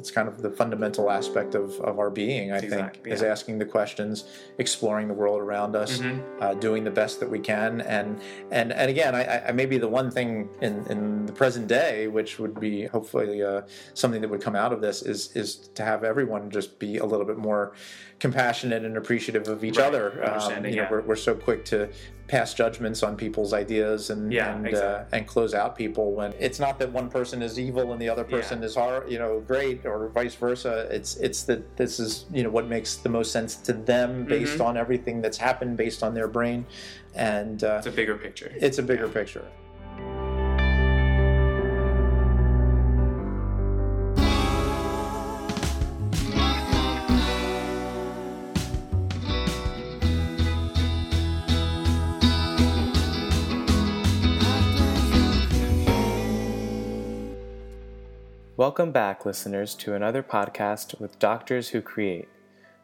it's kind of the fundamental aspect of, of our being. I Exactly, think is asking the questions, exploring the world around us, Mm-hmm. uh, doing the best that we can, and and and again, I, I- maybe the one thing in, in the present day, which would be hopefully uh, something that would come out of this, is is to have everyone just be a little bit more compassionate and appreciative of each Right, other. Um, understanding, you know, yeah. we're, we're so quick to pass judgments on people's ideas and Yeah, and, uh, and close out people when it's not that one person is evil and the other person Yeah. is hard, you know, great or vice versa. It's it's that this is you know what makes the most sense to them based Mhm. on everything that's happened based on their brain, and uh, It's a bigger picture. it's a bigger picture. Welcome back, listeners, to another podcast with Doctors Who Create.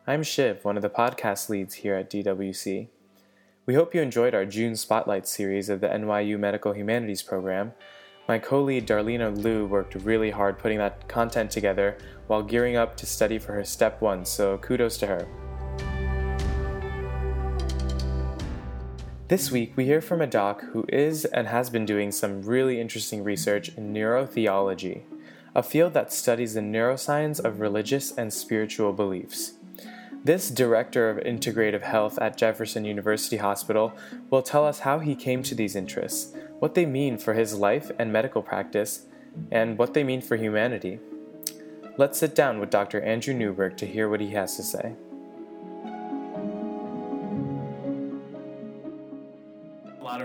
I'm Shiv, one of the podcast leads here at DWC. We hope you enjoyed our June Spotlight series of the NYU Medical Humanities program. My co lead Darlena Liu worked really hard putting that content together while gearing up to study for her Step 1, so kudos to her. This week, we hear from a doc who is and has been doing some really interesting research in neurotheology, a field that studies the neuroscience of religious and spiritual beliefs. This director of integrative health at Jefferson University Hospital will tell us how he came to these interests, what they mean for his life and medical practice, and what they mean for humanity. Let's sit down with Dr. Andrew Newberg to hear what he has to say.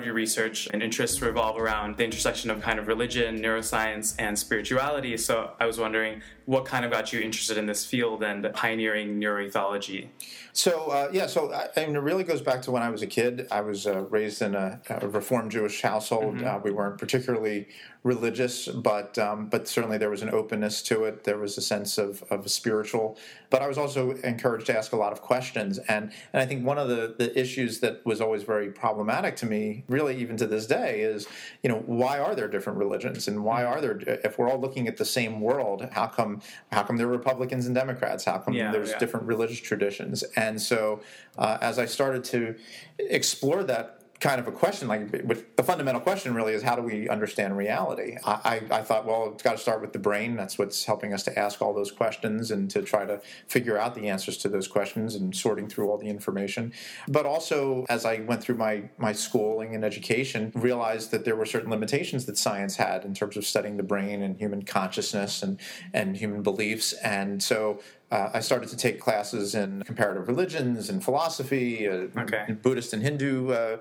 Of your research and interests revolve around the intersection of kind of religion, neuroscience, and spirituality. So I was wondering what kind of got you interested in this field and pioneering neurotheology. So uh, yeah, so I, I mean, it really goes back to when I was a kid. I was uh, raised in a, a Reformed Jewish household. Uh, we weren't particularly religious, but um, but certainly there was an openness to it. There was a sense of of spiritual. But I was also encouraged to ask a lot of questions, and and I think one of the the issues that was always very problematic to me, really even to this day, is you know why are there different religions and why are there if we're all looking at the same world, how come how come there are Republicans and Democrats? How come Yeah, there's yeah. different religious traditions. And so, uh, as I started to explore that kind of a question, like the fundamental question really is how do we understand reality? I, I, I thought, well, it's got to start with the brain. That's what's helping us to ask all those questions and to try to figure out the answers to those questions and sorting through all the information. But also, as I went through my my schooling and education, realized that there were certain limitations that science had in terms of studying the brain and human consciousness and and human beliefs. And so uh, I started to take classes in comparative religions and philosophy, uh, Okay. Buddhist and Hindu uh,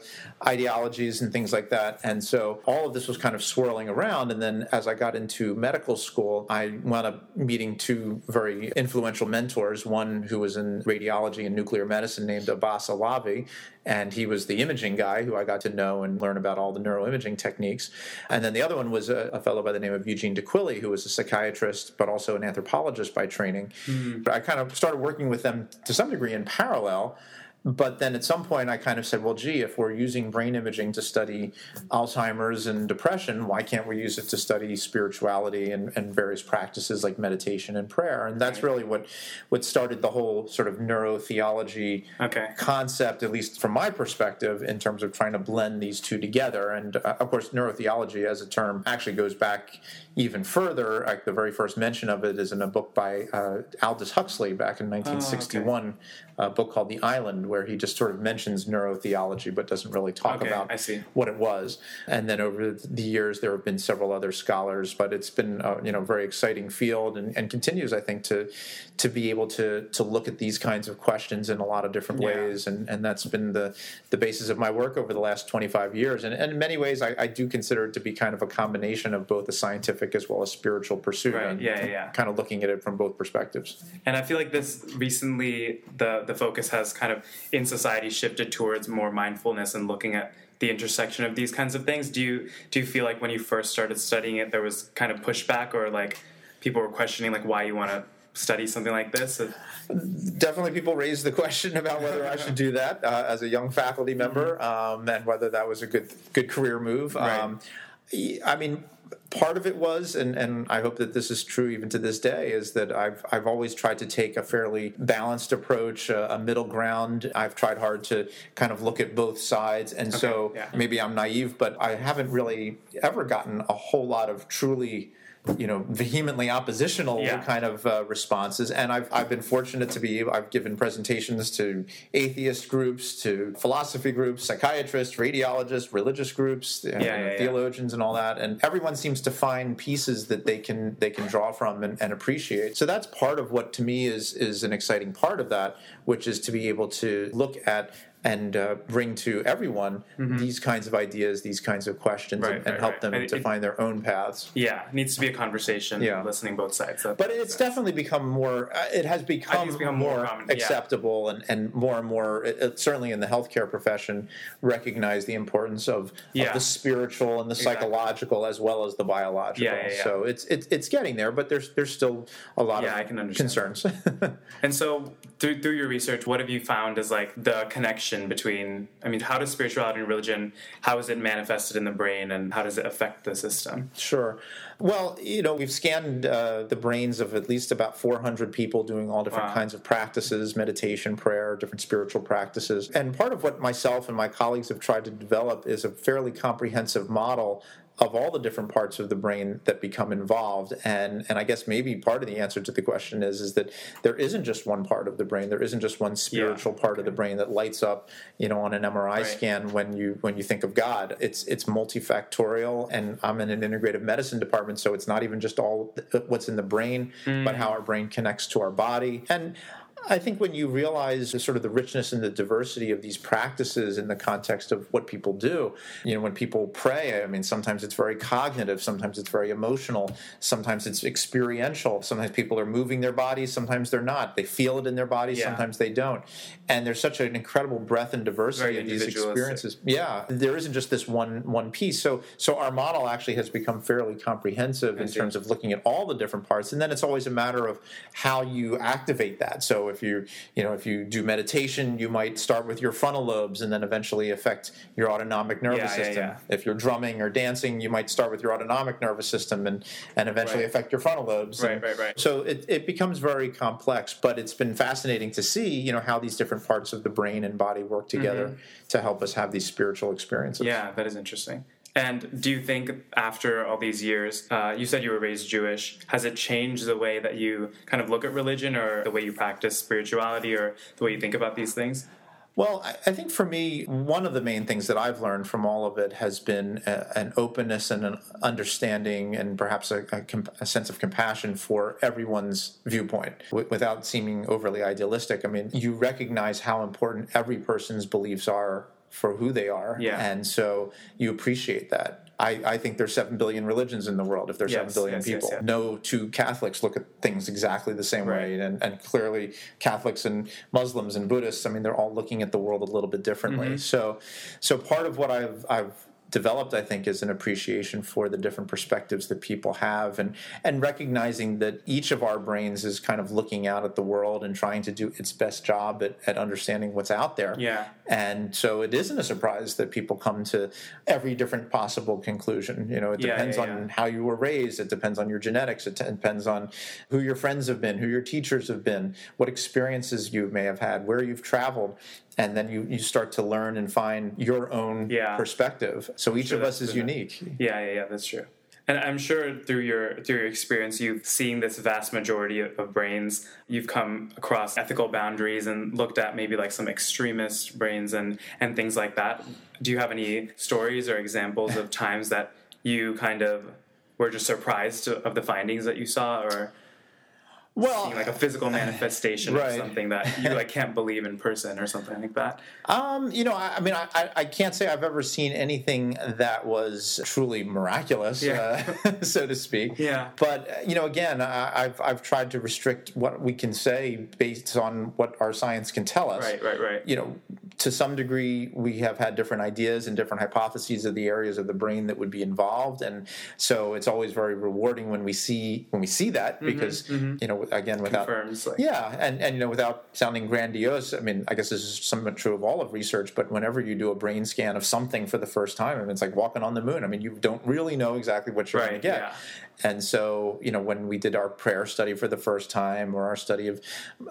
ideologies and things like that. And so all of this was kind of swirling around. And then as I got into medical school, I wound up meeting two very influential mentors. One who was in radiology and nuclear medicine named Abbas Alavi. And he was the imaging guy who I got to know and learn about all the neuroimaging techniques. And then the other one was a, a fellow by the name of Eugene d'Aquili, who was a psychiatrist, but also an anthropologist by training. Hmm. But I kind of started working with them to some degree in parallel. But then at some point, I kind of said, well, gee, if we're using brain imaging to study Alzheimer's and depression, why can't we use it to study spirituality and, and various practices like meditation and prayer? And that's really what, what started the whole sort of neurotheology Okay. concept, at least from my perspective, in terms of trying to blend these two together. And uh, of course, neurotheology as a term actually goes back even further. Like the very first mention of it is in a book by uh, Aldous Huxley back in 1961, a book called The Island, where he just sort of mentions neurotheology but doesn't really talk Okay, about what it was. And then over the years, there have been several other scholars, but it's been a you know very exciting field and, and continues, I think, to to be able to to look at these kinds of questions in a lot of different Yeah. ways. And and that's been the the basis of my work over the last 25 years. And, and in many ways, I, I do consider it to be kind of a combination of both a scientific as well as spiritual pursuit. Right, and yeah, yeah. Kind of looking at it from both perspectives. And I feel like this recently, the the focus has kind of in society shifted towards more mindfulness and looking at the intersection of these kinds of things. Do you do you feel like when you first started studying it, there was kind of pushback or like people were questioning like why you want to study something like this? definitely people raised the question about whether I should do that uh, as a young faculty member um, and whether that was a good good career move. Right. Um, I mean, part of it was, and, and I hope that this is true even to this day, is that I've I've always tried to take a fairly balanced approach, a, a middle ground. I've tried hard to kind of look at both sides, and so yeah. maybe I'm naive, but I haven't really ever gotten a whole lot of truly you know vehemently oppositional Yeah. kind of uh, responses and I've, I've been fortunate to be i've given presentations to atheist groups to philosophy groups psychiatrists radiologists religious groups you know, yeah, yeah. theologians and all that and everyone seems to find pieces that they can they can draw from and, and appreciate so that's part of what to me is is an exciting part of that which is to be able to look at and uh, bring to everyone these kinds of ideas, these kinds of questions, Right, and, and right, help them to it- find their own paths. Yeah, it needs to be a conversation. Yeah. listening both sides. That- But it's definitely become more. Uh, it has become, become more more, common, yeah. acceptable, and, and more and more. It, it- certainly in the healthcare profession, recognize the importance of, Yeah. of the spiritual and the Exactly. psychological as well as the biological. Yeah, yeah, yeah. So it's it's it's getting there, but there's there's still a lot Yeah, of I can understand concerns. And so, through through your research, what have you found is like the connection between? I mean, how does spirituality and religion? How is it manifested in the brain, and how does it affect the system? Sure. Well, you know, we've scanned uh, the brains of at least about 400 people doing all different Wow. kinds of practices, meditation, prayer, different spiritual practices. And part of what myself and my colleagues have tried to develop is a fairly comprehensive model of all the different parts of the brain that become involved. And and I guess maybe part of the answer to the question is is that there isn't just one part of the brain. There isn't just one spiritual part of the brain that lights up you know on an MRI Right. scan when you when you think of God. It's it's multifactorial and I'm in an integrative medicine department so it's not even just all uh, what's in the brain but mm. how our brain connects to our body. And I think when you realize the sort of the richness and the diversity of these practices in the context of what people do, you know, when people pray, I mean, sometimes it's very cognitive, sometimes it's very emotional, sometimes it's experiential. Sometimes people are moving their bodies, sometimes they're not. They feel it in their bodies, Yeah. sometimes they don't. And there's such an incredible breadth and diversity of these experiences. Yeah, there isn't just this one one piece. So so our model actually has become fairly comprehensive in terms of looking at all the different parts, and then it's always a matter of how you activate that. So if you you know if you do meditation, you might start with your frontal lobes and then eventually affect your autonomic nervous Yeah, yeah, system. yeah. If you're drumming or dancing, you might start with your autonomic nervous system and and eventually Right. affect your frontal lobes. Right, And right, right. So it, it becomes very complex, but it's been fascinating to see you know how these different parts of the brain and body work together to help us have these spiritual experiences. Mm-hmm. Yeah, that is interesting. And do you think after all these years, uh, you said you were raised Jewish, has it changed the way that you kind of look at religion or the way you practice spirituality or the way you think about these things? Well, I, think for me, one of the main things that I've learned from all of it has been a, an openness and an understanding, and perhaps a, a, comp- a sense of compassion for everyone's viewpoint, w- without seeming overly idealistic. I mean, you recognize how important every person's beliefs are for who they are, Yeah. and so you appreciate that. I, I think there's seven billion religions in the world. If there's Yes, seven billion yes, yes, people, yes. no two Catholics look at things exactly the same Right. way, and, and clearly Catholics and Muslims and Buddhists. I mean, they're all looking at the world a little bit differently. Mm-hmm. So, so part of what I've I've developed, I think, is an appreciation for the different perspectives that people have, and and recognizing that each of our brains is kind of looking out at the world and trying to do its best job at, at understanding what's out there. Yeah. And so it isn't a surprise that people come to every different possible conclusion. You know, it Yeah, depends yeah, on yeah. how you were raised. It depends on your genetics. It depends on who your friends have been, who your teachers have been, what experiences you may have had, where you've traveled. And then you, you start to learn and find your own Yeah. perspective. So each sure of us is unique. Yeah, yeah, yeah, that's true. And I'm sure through your through your experience, you've seen this vast majority of, of brains. You've come across ethical boundaries and looked at maybe like some extremist brains and and things like that. Do you have any stories or examples of times that you kind of were just surprised of the findings that you saw, or Well, seeing like a physical manifestation Right. of something that you like can't believe in person or something like that? Um, you know, I, I mean, I, I- can't say I've ever seen anything that was truly miraculous, Yeah. uh, so to speak. Yeah. But uh, you know, again, I, I've I've tried to restrict what we can say based on what our science can tell us. Right, right, right. You know, to some degree, we have had different ideas and different hypotheses of the areas of the brain that would be involved, and so it's always very rewarding when we see when we see that because you know again without Confirms, like- yeah, and and you know without sounding grandiose, I mean I guess this is somewhat true of all of research, but whenever you do a brain scan of something for the first time, I mean it's like walking on the moon. I mean you don't really know exactly what you're going to get. yeah. And so, you know, when we did our prayer study for the first time, or our study of,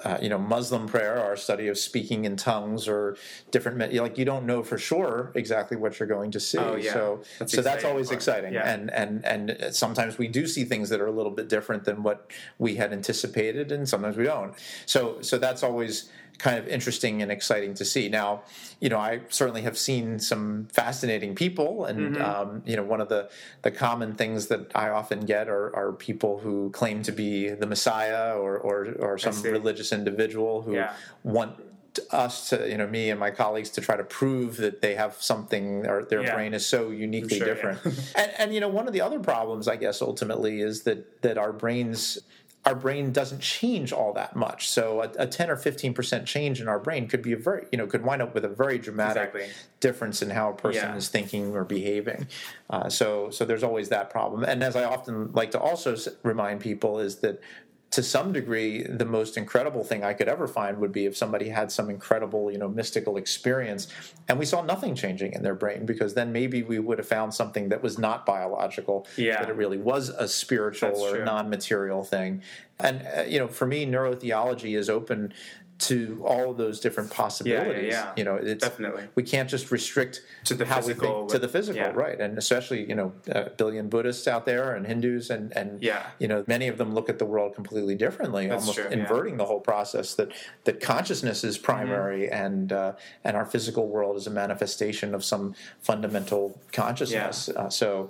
uh, you know, Muslim prayer, our study of speaking in tongues, or different, like you don't know for sure exactly what you're going to see. Oh, yeah. So, That's so that's always part. exciting. Yeah. And and and sometimes we do see things that are a little bit different than what we had anticipated, and sometimes we don't. So so that's always kind of interesting and exciting to see. Now, you know, I certainly have seen some fascinating people, and Mm-hmm. um, you know, one of the the common things that I often get are, are people who claim to be the Messiah or or, or some religious individual who Yeah. want us to you know me and my colleagues to try to prove that they have something or their Yeah. brain is so uniquely Sure, yeah. different and, and you know one of the other problems i guess ultimately is that that our brains our brain doesn't change all that much so a, a 10 or 15 percent change in our brain could be a very you know could wind up with a very dramatic Exactly. difference in how a person Yeah. is thinking or behaving uh, so so there's always that problem and as i often like to also remind people is that to some degree, the most incredible thing I could ever find would be if somebody had some incredible, you know, mystical experience, and we saw nothing changing in their brain, because then maybe we would have found something that was not biological, Yeah. that it really was a spiritual That's or non-material thing. And uh, you know, for me, neurotheology is open to all of those different possibilities. yeah. You know, it's Definitely. we can't just restrict To the how we physical think to the physical, yeah. right? And especially, you know, a billion Buddhists out there and Hindus, and and Yeah. you know, many of them look at the world completely differently, That's almost true, yeah. inverting the whole process that that consciousness is primary Mm-hmm. and uh, and our physical world is a manifestation of some fundamental consciousness. Uh, so,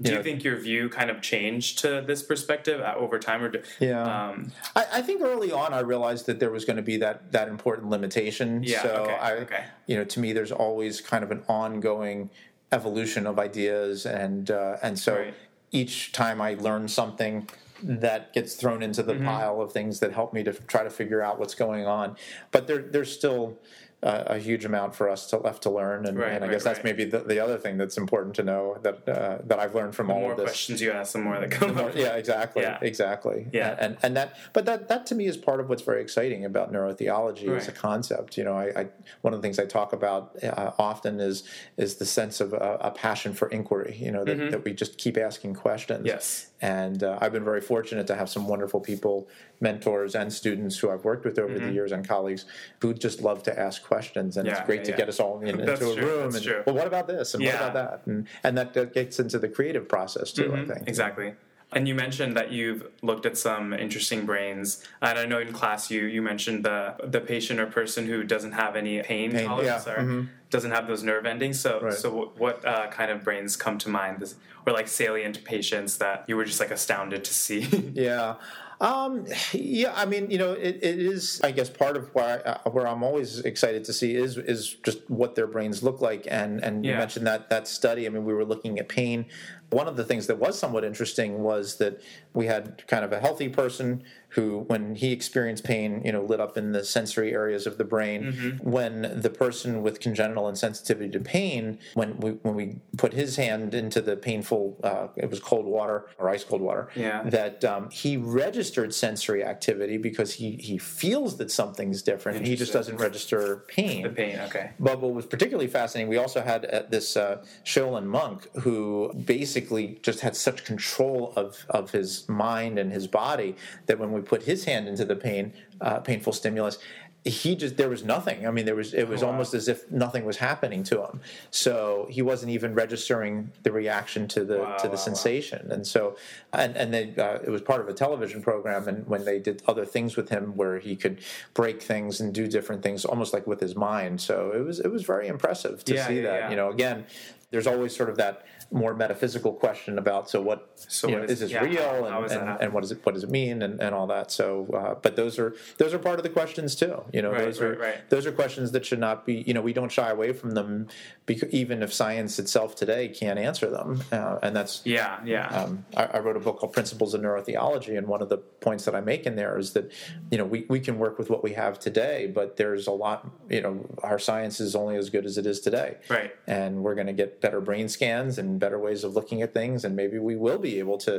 Do you know, think your view kind of changed to this perspective uh, over time, or do, Yeah. um, I, I think early on I realized that there was going to be that that important limitation. Yeah, So okay, I, okay. you know, to me, there's always kind of an ongoing evolution of ideas, and uh, and so Right. each time I learn something. That gets thrown into Mm-hmm. the pile of things that help me to try to figure out what's going on, but there, there's still uh, a huge amount for us to left to learn, and, Right, and I right, guess that's right. maybe the, the other thing that's important to know that uh, that I've learned from the all more of this. questions you ask, the more that come More- up? yeah, exactly, Yeah. exactly. Yeah. and and that, but that that to me is part of what's very exciting about neurotheology as a concept. You know, I, I one of the things I talk about uh, often is is the sense of a, a passion for inquiry. You know, that, that we just keep asking questions. Mm-hmm. Yes. and uh, I've been very fortunate to have some wonderful people, mentors, and students who I've worked with over the years and colleagues who just love to ask questions, and Mm-hmm. Yeah, it's great yeah, to yeah. get us all in, into a true, room. and true. well, what about this and what about that, and and that, that gets into the creative process too. I think Exactly. And you mentioned that you've looked at some interesting brains, and I know in class you you mentioned the the patient or person who doesn't have any pain, Pain, tolerance yeah, mm-hmm. doesn't have those nerve endings. So Right. so what, what uh, kind of brains come to mind, or like salient patients that you were just like astounded to see? Yeah. Um, yeah, I mean, you know, it, it is. I guess part of why uh, where I'm always excited to see is is just what their brains look like, and and you mentioned that that study. I mean, we were looking at pain. One of the things that was somewhat interesting was that we had kind of a healthy person who, when he experienced pain, you know, lit up in the sensory areas of the brain. Mm-hmm. When the person with congenital insensitivity to pain, when we when we put his hand into the painful, uh, it was cold water or ice cold water Yeah. that um, he registered sensory activity because he, he feels that something's different. He just doesn't register pain. the pain, okay. But what was particularly fascinating, we also had uh, this uh, Shaolin monk who basically just had such control of, of his mind and his body that when we put his hand into the pain, uh, painful stimulus, he just there was nothing. I mean, there was it was Oh, wow. almost as if nothing was happening to him. So he wasn't even registering the reaction to the Wow, to the wow, sensation. And so and and they uh, it was part of a television program. And when they did other things with him, where he could break things and do different things, almost like with his mind. So it was it was very impressive to Yeah, see yeah, that. yeah. You know, again. there's always sort of that more metaphysical question about so what So what know, is- is this yeah, real? And, and, and what does it what does it mean? And, and all that. So uh, but those are those are part of the questions too. You know Right, those right, are right. those are questions that should not be you know we don't shy away from them because even if science itself today can't answer them. Uh, and that's Yeah, yeah. um, I, I wrote a book called Principles of Neurotheology, and one of the points that I make in there is that you know we, we can work with what we have today, but there's a lot you know our science is only as good as it is today, Right. And we're going to get better brain scans and better ways of looking at things, and maybe we will be able to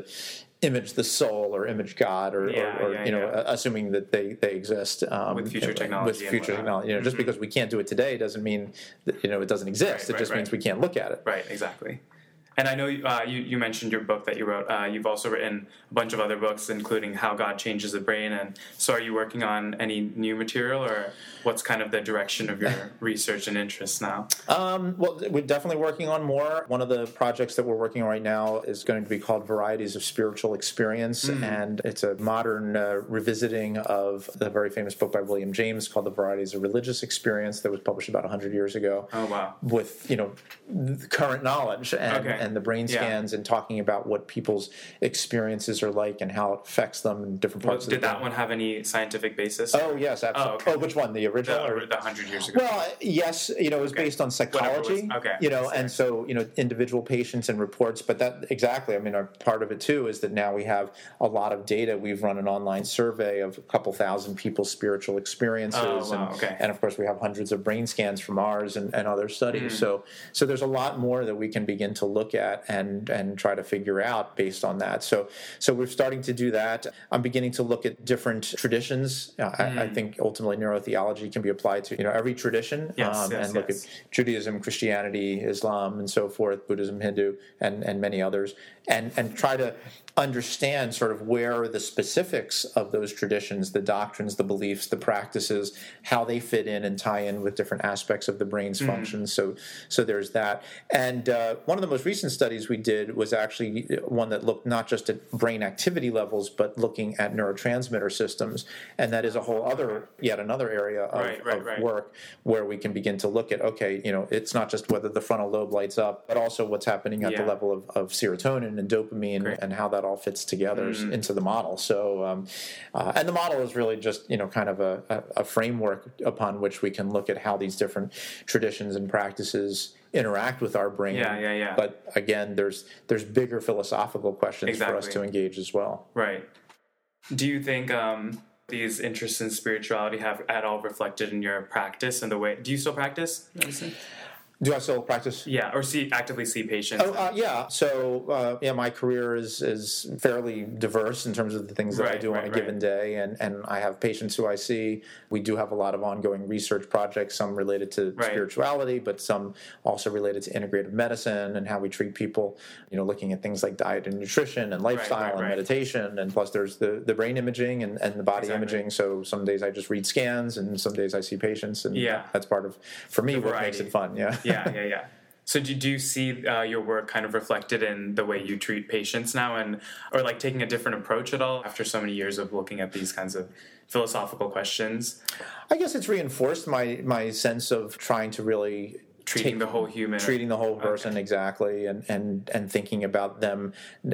image the soul or image God or, Yeah, or, or yeah, you know yeah. assuming that they they exist um, With future technology and future technology. You know, just because we can't do it today doesn't mean that you know it doesn't exist. Right, it right, just means we can't look at it. Right, exactly. And I know uh, you, you mentioned your book that you wrote. Uh, you've also written a bunch of other books, including How God Changes the Brain. And so, are you working on any new material, or what's kind of the direction of your research and interests now? Um, well, we're definitely working on more. One of the projects that we're working on right now is going to be called Varieties of Spiritual Experience, and it's a modern uh, revisiting of the very famous book by William James called The Varieties of Religious Experience that was published about 100 years ago. Oh, wow. With you know current knowledge and, Okay. And the brain Yeah. scans and talking about what people's experiences are like and how it affects them in different Well, parts of did the that brain. one have any scientific basis? Oh yes, absolutely. Oh, okay. oh, which one? The original? or- the, the 100 years ago? well, yes, you know, it was Okay. based on psychology. was- okay, You know, and so you know, individual patients and reports. But that exactly. I mean, our, part of it too is that now we have a lot of data. We've run an online survey of a couple thousand people's spiritual experiences, Oh, wow, and, okay. and of course we have hundreds of brain scans from ours and, and other studies. Hmm. So, so there's a lot more that we can begin to look at and and try to figure out based on that. So, so we're starting to do that. I'm beginning to look at different traditions. Uh, I. I think ultimately neurotheology can be applied to you know every tradition um, Yes, yes, and look yes. at Judaism, Christianity, Islam, and so forth, Buddhism, Hindu, and and many others, and and try to understand sort of where the specifics of those traditions, the doctrines, the beliefs, the practices, how they fit in and tie in with different aspects of the brain's Mm-hmm. functions. So so there's that. And uh, one of the most recent studies we did was actually one that looked not just at brain activity levels, but looking at neurotransmitter systems, and that is a whole other yet another area of, Right, right, of right. work where we can begin to look at okay, you know, it's not just whether the frontal lobe lights up, but also what's happening at the level of, of serotonin and dopamine Great. Mm. and how that all fits together into the model. So, um, uh, and the model is really just you know kind of a, a, a framework upon which we can look at how these different traditions and practices interact with our brain. Yeah, yeah, yeah. But again, there's there's bigger philosophical questions for us to engage as well. Right. Do you think um, these interests in spirituality have at all reflected in your practice and the way? Do you still practice medicine? Do I still practice? Yeah, or see actively see patients. Oh, uh, yeah. So, uh, yeah, my career is is fairly diverse in terms of the things that I Right, do on a right. given day, and and I have patients who I see. We do have a lot of ongoing research projects, some related to Right. spirituality, but some also related to integrative medicine and how we treat people. You know, looking at things like diet and nutrition and lifestyle right, and right. meditation, and plus there's the the brain imaging and, and the body Exactly. imaging. So some days I just read scans, and some days I see patients, and Yeah. that's part of for me The what makes it fun. Yeah. yeah, yeah, yeah. Yeah. So do, do you see uh, your work kind of reflected in the way you treat patients now, and or like taking a different approach at all after so many years of looking at these kinds of philosophical questions, I guess it's reinforced my my sense of trying to really treating the whole human, treating the whole person exactly and and and thinking about them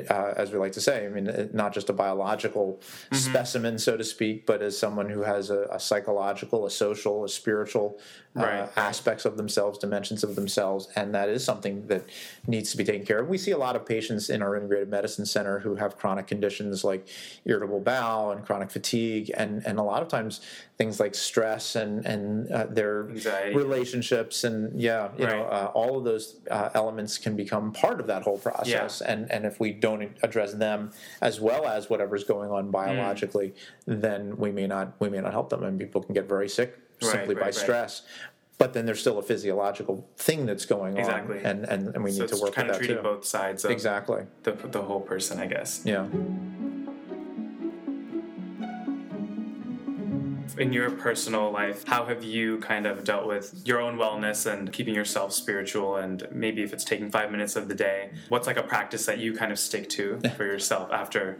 uh, as we like to say i mean uh, not just a biological Mm-hmm. specimen so to speak but as someone who has a, a psychological a social a spiritual uh, Right, aspects of themselves dimensions of themselves and that is something that needs to be taken care of we see a lot of patients in our integrated medicine center who have chronic conditions like irritable bowel and chronic fatigue and and a lot of times things like stress and and uh, their Anxiety. relationships and yeah you know uh, all of those uh, elements can become part of that whole process. And and if we don't address them as well as whatever's going on biologically then we may not we may not help them. And people can get very sick Right, simply by right, right. stress. But then there's still a physiological thing that's going Exactly. on and and, and we So need to work kind with of that too. both sides of exactly. the, the whole person, I guess. yeah In your personal life, how have you kind of dealt with your own wellness and keeping yourself spiritual? And maybe if it's taking five minutes of the day, what's like a practice that you kind of stick to for yourself after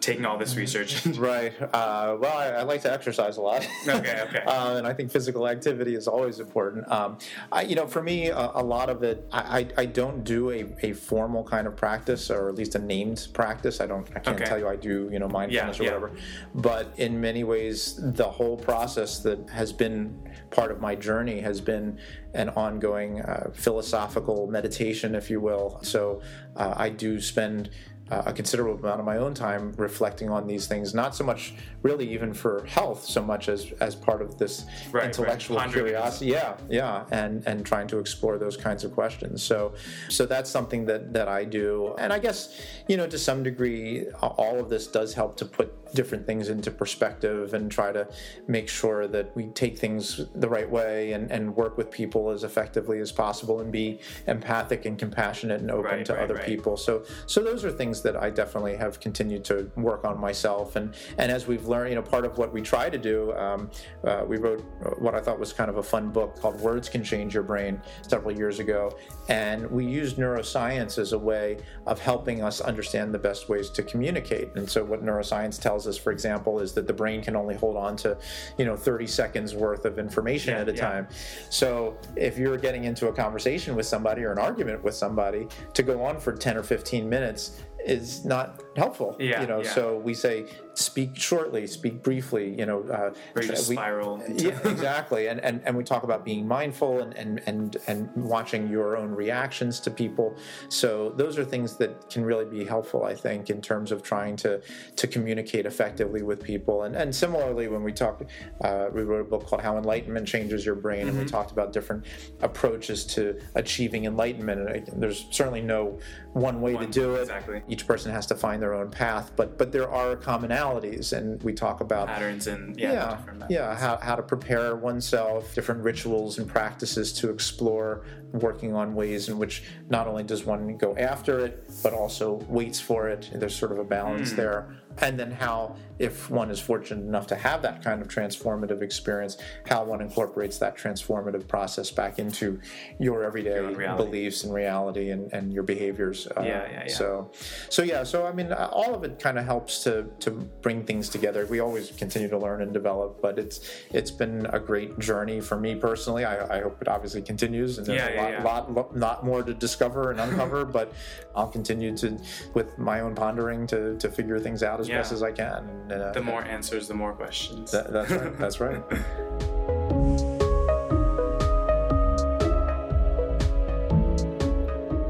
taking all this research? right. Uh, well, I, I, like to exercise a lot. okay. Okay. uh, and I think physical activity is always important. Um, I, you know, for me, a, a lot of it, I, I, don't do a, a formal kind of practice, or at least a named practice. I don't. I can't okay. tell you I do. You know, mindfulness yeah, or whatever. But in many ways, the whole process that has been part of my journey has been an ongoing uh, philosophical meditation, if you will. So uh, I do spend uh, a considerable amount of my own time reflecting on these things, not so much really even for health, so much as as part of this right, intellectual right. curiosity. Yeah, yeah, and and trying to explore those kinds of questions. So so that's something that that I do, and I guess you know to some degree, all of this does help to put different things into perspective and try to make sure that we take things the right way and, and work with people as effectively as possible and be empathic and compassionate and open right, to other people. So so those are things things that I definitely have continued to work on myself. And and as we've learned, you know, part of what we try to do, um, uh, we wrote what I thought was kind of a fun book called "Words Can Change Your Brain" several years ago, and we used neuroscience as a way of helping us understand the best ways to communicate. And so, what neuroscience tells us, for example, is that the brain can only hold on to, you know, 30 seconds worth of information yeah, at a yeah. time. So if you're getting into a conversation with somebody or an argument with somebody, to go on for 10 or 15 minutes is not helpful. Yeah, you know, yeah. so we say speak shortly, speak briefly. You know, uh, or you just we, spiral. yeah, exactly. And, and and we talk about being mindful and, and and and watching your own reactions to people. So those are things that can really be helpful, I think, in terms of trying to to communicate effectively with people. And and similarly, when we talk, uh, we wrote a book called How Enlightenment Changes Your Brain, mm-hmm. and we mm-hmm. talked about different approaches to achieving enlightenment. And there's certainly no one way one, to do it. Exactly. Each person has to find their own path, but but there are commonalities, and we talk about patterns and yeah, yeah, yeah how, how to prepare oneself, different rituals and practices to explore, working on ways in which not only does one go after it, but also waits for it. There's sort of a balance mm. there and then how if one is fortunate enough to have that kind of transformative experience how one incorporates that transformative process back into your everyday your beliefs and reality and, and your behaviors uh, yeah, yeah, yeah. so so yeah so i mean uh, all of it kind of helps to to bring things together we always continue to learn and develop but it's it's been a great journey for me personally i, I hope it obviously continues and there's yeah, a lot, lot lot more to discover and uncover but i'll continue to with my own pondering to to figure things out as as yeah. best as I can. And, uh, the more answers, the more questions. That, that's right. That's right.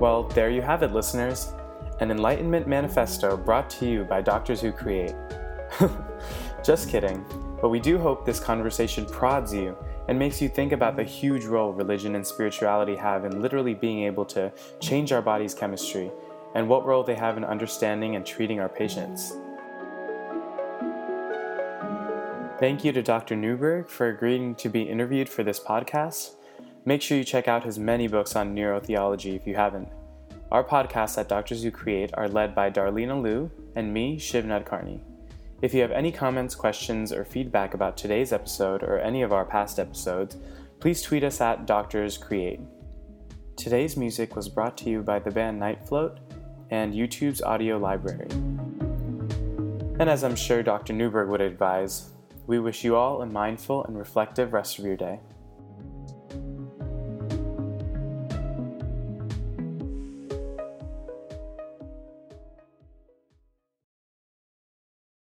well, there you have it, listeners. An Enlightenment Manifesto brought to you by Doctors Who Create. Just kidding. But we do hope this conversation prods you and makes you think about the huge role religion and spirituality have in literally being able to change our body's chemistry and what role they have in understanding and treating our patients. Thank you to Dr. Newberg for agreeing to be interviewed for this podcast. Make sure you check out his many books on neurotheology if you haven't. Our podcasts at Doctors Who Create are led by Darlena Liu and me, Shiv Nadkarni. If you have any comments, questions, or feedback about today's episode or any of our past episodes, please tweet us at Doctors Create. Today's music was brought to you by the band Night Float and YouTube's audio library. And as I'm sure Dr. Newberg would advise, we wish you all a mindful and reflective rest of your day.